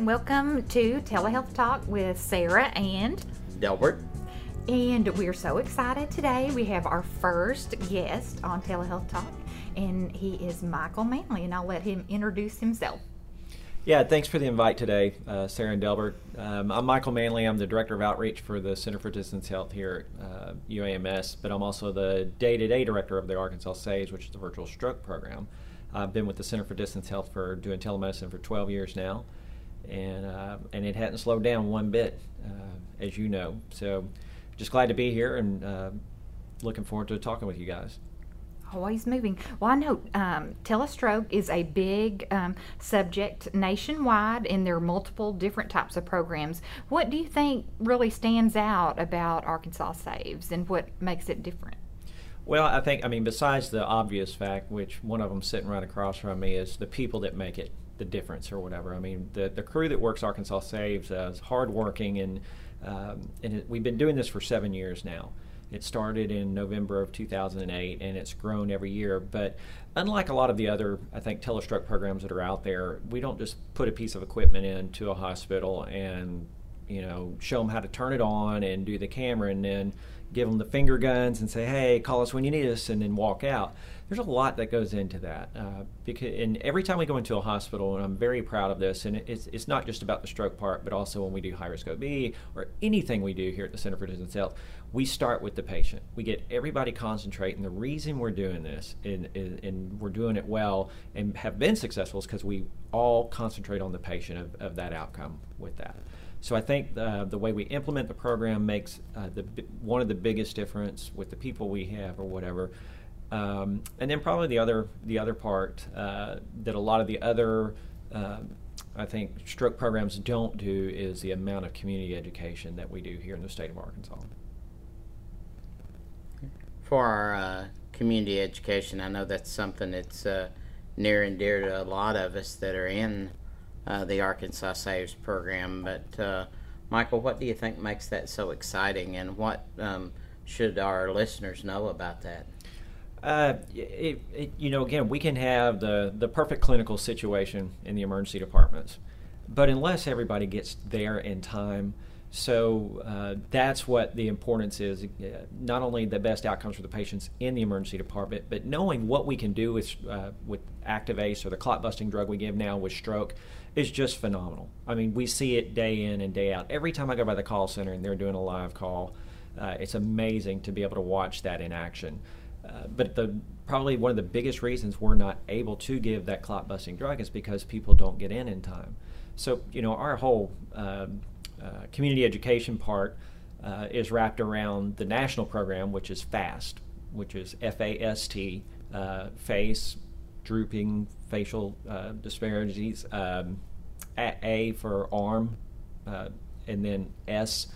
and welcome to Telehealth Talk with Sarah and Delbert. And we're so excited today. We have our first guest on Telehealth Talk, and he is Michael Manley, and I'll let him introduce himself. Yeah, thanks for the invite today, uh, Sarah and Delbert. Um, I'm Michael Manley. I'm the Director of Outreach for the Center for Distance Health here at uh, UAMS, but I'm also the day to day director of the Arkansas SAVES, which is the virtual stroke program. I've been with the Center for Distance Health for doing telemedicine for 12 years now, and, uh, and it hadn't slowed down one bit, uh, as you know. So just glad to be here and uh, looking forward to talking with you guys always moving. Well, I know um, telestroke is a big um, subject nationwide, and there are multiple different types of programs. What do you think really stands out about Arkansas Saves, and what makes it different? Well, I think, I mean, besides the obvious fact, which one of them sitting right across from me, is the people that make it the difference or whatever. I mean, the, the crew that works Arkansas Saves is hardworking, and, um, and it, we've been doing this for seven years now. It started in November of 2008 and it's grown every year. But unlike a lot of the other, I think, telestroke programs that are out there, we don't just put a piece of equipment into a hospital and you know show them how to turn it on and do the camera and then give them the finger guns and say, "Hey, call us when you need us," and then walk out there's a lot that goes into that. Uh, because and every time we go into a hospital, and I'm very proud of this, and it's it's not just about the stroke part, but also when we do high risk OB or anything we do here at the Center for Distance Health, we start with the patient. We get everybody concentrating. The reason we're doing this and, and we're doing it well and have been successful is because we all concentrate on the patient of, of that outcome with that. So I think the, the way we implement the program makes uh, the one of the biggest difference with the people we have or whatever. Um, and then probably the other the other part uh, that a lot of the other um, I think stroke programs don't do is the amount of community education that we do here in the state of Arkansas. For our uh, community education, I know that's something that's uh, near and dear to a lot of us that are in uh, the Arkansas Saves program. But uh, Michael, what do you think makes that so exciting, and what um, should our listeners know about that? Uh, it, it, you know, again, we can have the, the perfect clinical situation in the emergency departments, but unless everybody gets there in time, so uh, that's what the importance is. Uh, not only the best outcomes for the patients in the emergency department, but knowing what we can do with uh, with Activase or the clot busting drug we give now with stroke is just phenomenal. I mean, we see it day in and day out. Every time I go by the call center and they're doing a live call, uh, it's amazing to be able to watch that in action. Uh, but the probably one of the biggest reasons we're not able to give that clot busting drug is because people don't get in in time. So you know our whole uh, uh, community education part uh, is wrapped around the national program, which is FAST, which is F A S T, uh, face, drooping facial disparities, um, A for arm, and then S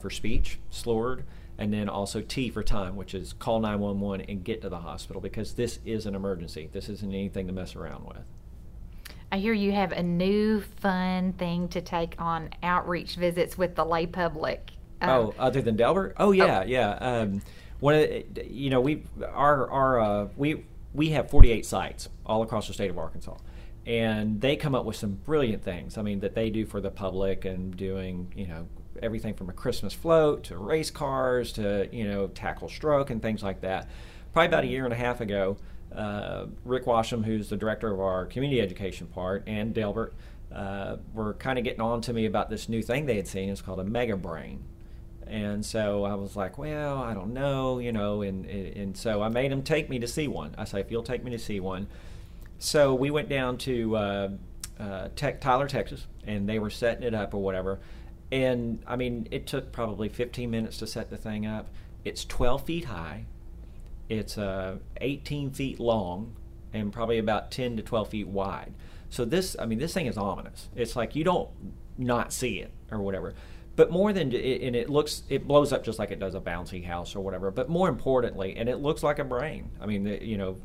for speech, slurred and then also T for time, which is call 911 and get to the hospital because this is an emergency. This isn't anything to mess around with. I hear you have a new fun thing to take on outreach visits with the lay public. Um, oh, other than Delbert? Oh yeah, oh. yeah. Um, one of the, you know we our our uh, we we have 48 sites all across the state of Arkansas and they come up with some brilliant things. I mean, that they do for the public and doing, you know, everything from a Christmas float to race cars to you know tackle stroke and things like that. Probably about a year and a half ago, uh, Rick Washam, who's the director of our community education part, and Delbert uh, were kind of getting on to me about this new thing they had seen. It's called a mega brain. And so I was like, well, I don't know, you know, and, and so I made him take me to see one. I say, if you'll take me to see one. So we went down to uh, uh, Tech, Tyler, Texas, and they were setting it up or whatever. And I mean, it took probably 15 minutes to set the thing up. It's 12 feet high, it's uh, 18 feet long, and probably about 10 to 12 feet wide. So this, I mean, this thing is ominous. It's like you don't not see it or whatever. But more than and it looks, it blows up just like it does a bouncy house or whatever. But more importantly, and it looks like a brain. I mean, you know,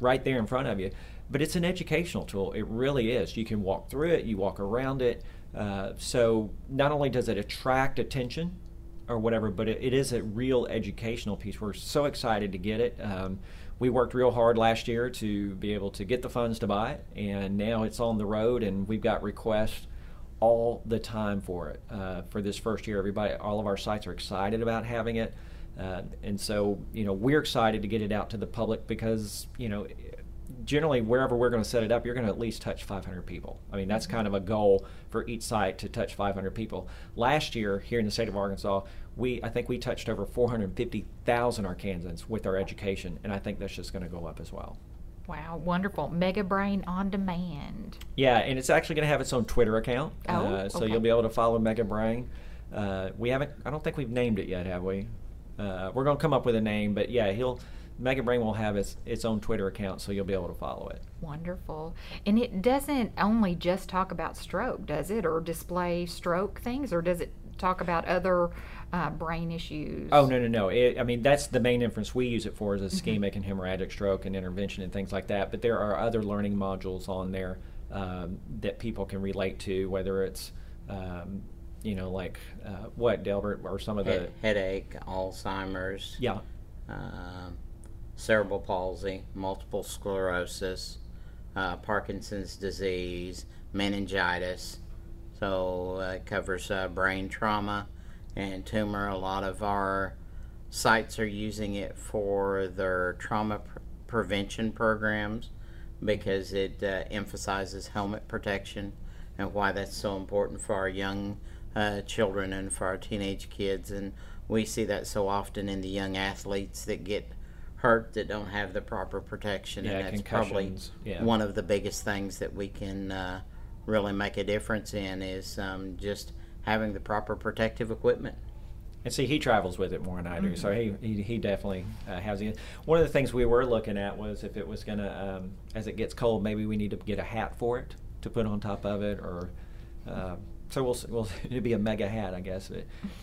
right there in front of you. But it's an educational tool. It really is. You can walk through it. You walk around it. Uh, so not only does it attract attention or whatever, but it, it is a real educational piece. We're so excited to get it. Um, we worked real hard last year to be able to get the funds to buy it, and now it's on the road, and we've got requests all the time for it uh, for this first year. Everybody, all of our sites are excited about having it. Uh, and so, you know, we're excited to get it out to the public because, you know, generally wherever we're going to set it up, you're going to at least touch 500 people. I mean, that's kind of a goal for each site to touch 500 people. Last year here in the state of Arkansas, we I think we touched over 450,000 Arkansans with our education, and I think that's just going to go up as well. Wow, wonderful. Mega Brain on demand. Yeah, and it's actually going to have its own Twitter account. Oh, uh, so okay. you'll be able to follow Mega Brain. Uh, we haven't, I don't think we've named it yet, have we? Uh, we're going to come up with a name, but yeah, he'll, Mega Brain will have its, its own Twitter account, so you'll be able to follow it. Wonderful. And it doesn't only just talk about stroke, does it? Or display stroke things? Or does it talk about other uh, brain issues? Oh no no no! It, I mean that's the main inference we use it for is ischemic and hemorrhagic stroke and intervention and things like that. But there are other learning modules on there um, that people can relate to, whether it's um, you know like uh, what Delbert or some of the Head, headache, Alzheimer's, yeah um, cerebral palsy, multiple sclerosis, uh, Parkinson's disease, meningitis. So uh, it covers uh, brain trauma and tumor. A lot of our sites are using it for their trauma pr- prevention programs because it uh, emphasizes helmet protection and why that's so important for our young uh, children and for our teenage kids. And we see that so often in the young athletes that get hurt that don't have the proper protection. Yeah, and that's probably yeah. one of the biggest things that we can uh, really make a difference in is um, just having the proper protective equipment. And see, he travels with it more than I do, so he, he, he definitely uh, has it. One of the things we were looking at was if it was going to, um, as it gets cold, maybe we need to get a hat for it to put on top of it, or uh, so we'll we'll it'd be a mega hat, I guess,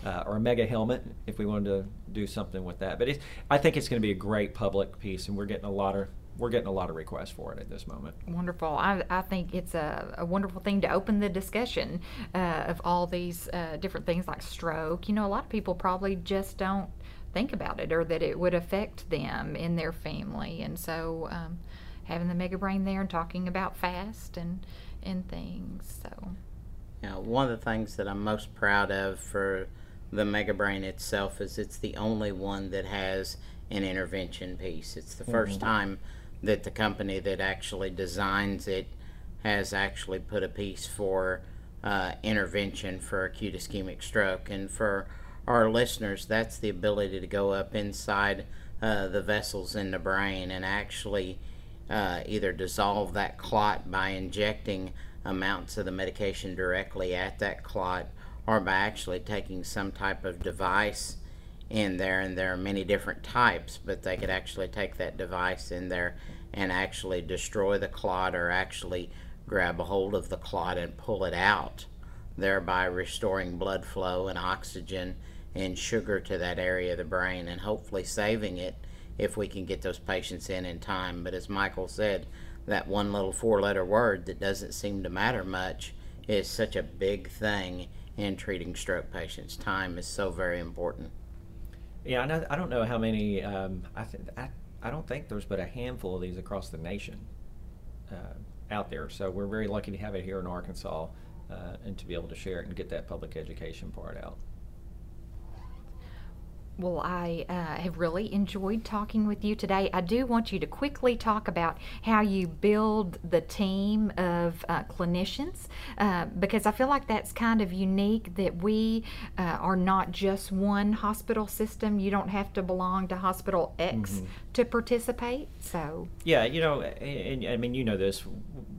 uh, or a mega helmet if we wanted to do something with that. But I think it's going to be a great public piece, and we're getting a lot of we're getting a lot of requests for it at this moment. Wonderful. I, I think it's a, a wonderful thing to open the discussion uh, of all these uh, different things like stroke. You know, a lot of people probably just don't think about it or that it would affect them in their family. And so um, having the mega brain there and talking about fast and, and things. So, You know, one of the things that I'm most proud of for the Mega Brain itself is it's the only one that has an intervention piece. It's the 1st time that the company that actually designs it has actually put a piece for uh, intervention for acute ischemic stroke. And for our listeners, that's the ability to go up inside uh, the vessels in the brain and actually uh, either dissolve that clot by injecting amounts of the medication directly at that clot or by actually taking some type of device in there and there are many different types but they could actually take that device in there and actually destroy the clot or actually grab a hold of the clot and pull it out thereby restoring blood flow and oxygen and sugar to that area of the brain and hopefully saving it if we can get those patients in in time. But as Michael said, that one little four letter word that doesn't seem to matter much is such a big thing in treating stroke patients. Time is so very important. Yeah, I, don't know how many. Um, I, th- I I don't think there's but a handful of these across the nation uh, out there. So we're very lucky to have it here in Arkansas uh, and to be able to share it and get that public education part out. Well, I uh, have really enjoyed talking with you today. I do want you to quickly talk about how you build the team of uh, clinicians uh, because I feel like that's kind of unique that we uh, are not just one hospital system. You don't have to belong to hospital X to participate. So, Yeah, you know, and, and I mean, you know this.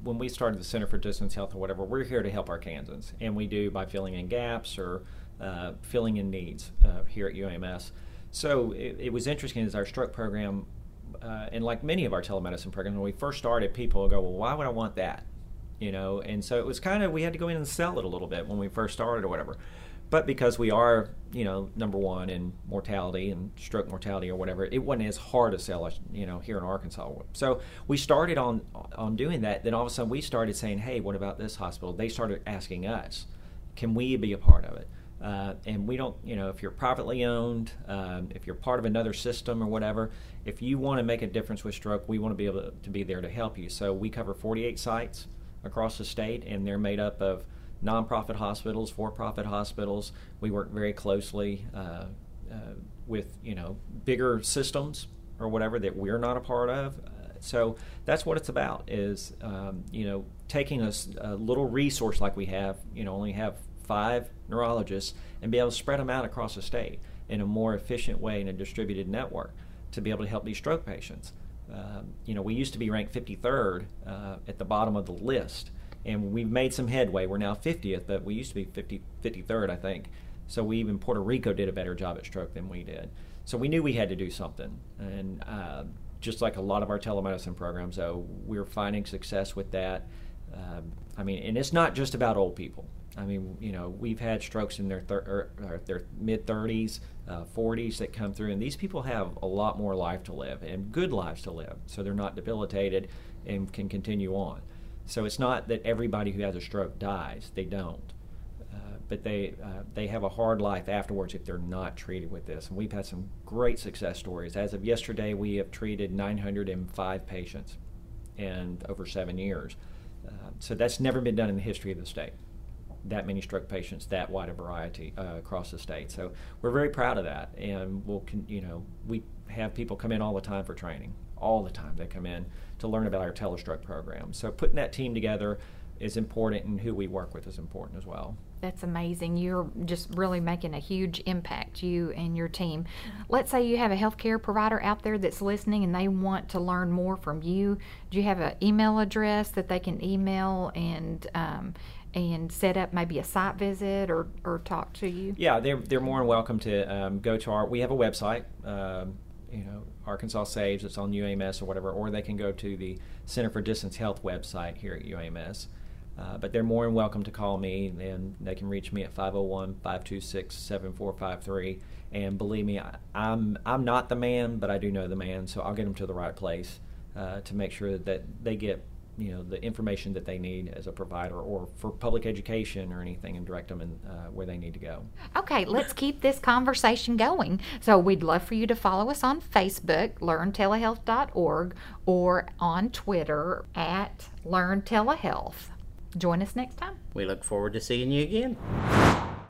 When we started the Center for Distance Health or whatever, we're here to help Arkansans, and we do by filling in gaps or uh, filling in needs uh, here at UAMS. So it, it was interesting as our stroke program, uh, and like many of our telemedicine programs, when we first started, people would go, "Well, why would I want that?" You know, and so it was kind of we had to go in and sell it a little bit when we first started or whatever. But because we are, you know, number one in mortality and stroke mortality or whatever, it wasn't as hard to sell us, you know, here in Arkansas. So we started on on doing that. Then all of a sudden we started saying, "Hey, what about this hospital?" They started asking us, "Can we be a part of it?" Uh, and we don't, you know, if you're privately owned, um, if you're part of another system or whatever, if you want to make a difference with stroke, we want to be able to be there to help you. So we cover 48 sites across the state, and they're made up of nonprofit hospitals, for-profit hospitals. We work very closely uh, uh, with you know bigger systems or whatever that we're not a part of. Uh, so that's what it's about is um, you know taking a, a, little resource like we have you know only have five neurologists and be able to spread them out across the state in a more efficient way in a distributed network to be able to help these stroke patients. Um, you know, we used to be ranked 53rd uh, at the bottom of the list, and we've made some headway. We're now 50th, but we used to be 50, 53rd, I think. So we even Puerto Rico did a better job at stroke than we did. So we knew we had to do something, and uh, just like a lot of our telemedicine programs, though, we're finding success with that. Um, I mean, and it's not just about old people. I mean, you know, we've had strokes in their thir- or, or their mid 30s, uh, 40s that come through, and these people have a lot more life to live and good lives to live, so they're not debilitated and can continue on. So it's not that everybody who has a stroke dies; they don't, uh, but they uh, they have a hard life afterwards if they're not treated with this. And we've had some great success stories. As of yesterday, we have treated 905 patients, and over seven years. Uh, so that's never been done in the history of the state that many stroke patients, that wide a variety uh, across the state. So we're very proud of that, and we'll, con- you know, we have people come in all the time for training. All the time they come in to learn about our telestroke program. So putting that team together is important, and who we work with is important as well. That's amazing. You're just really making a huge impact, you and your team. Let's say you have a healthcare provider out there that's listening and they want to learn more from you. Do you have an email address that they can email and um, and set up maybe a site visit or, or talk to you? Yeah, they're, they're more than welcome to um, go to our. We have a website, um, you know, Arkansas Saves. It's on UAMS or whatever, or they can go to the Center for Distance Health website here at UAMS. Uh, but they're more than welcome to call me, and they can reach me at 501 526 7453. And believe me, I, I'm, I'm not the man, but I do know the man, so I'll get them to the right place uh, to make sure that they get you know the information that they need as a provider or for public education or anything and direct them in uh, where they need to go. Okay let's keep this conversation going. So we'd love for you to follow us on facebook learntelehealth.org or on twitter at learntelehealth. Join us next time. We look forward to seeing you again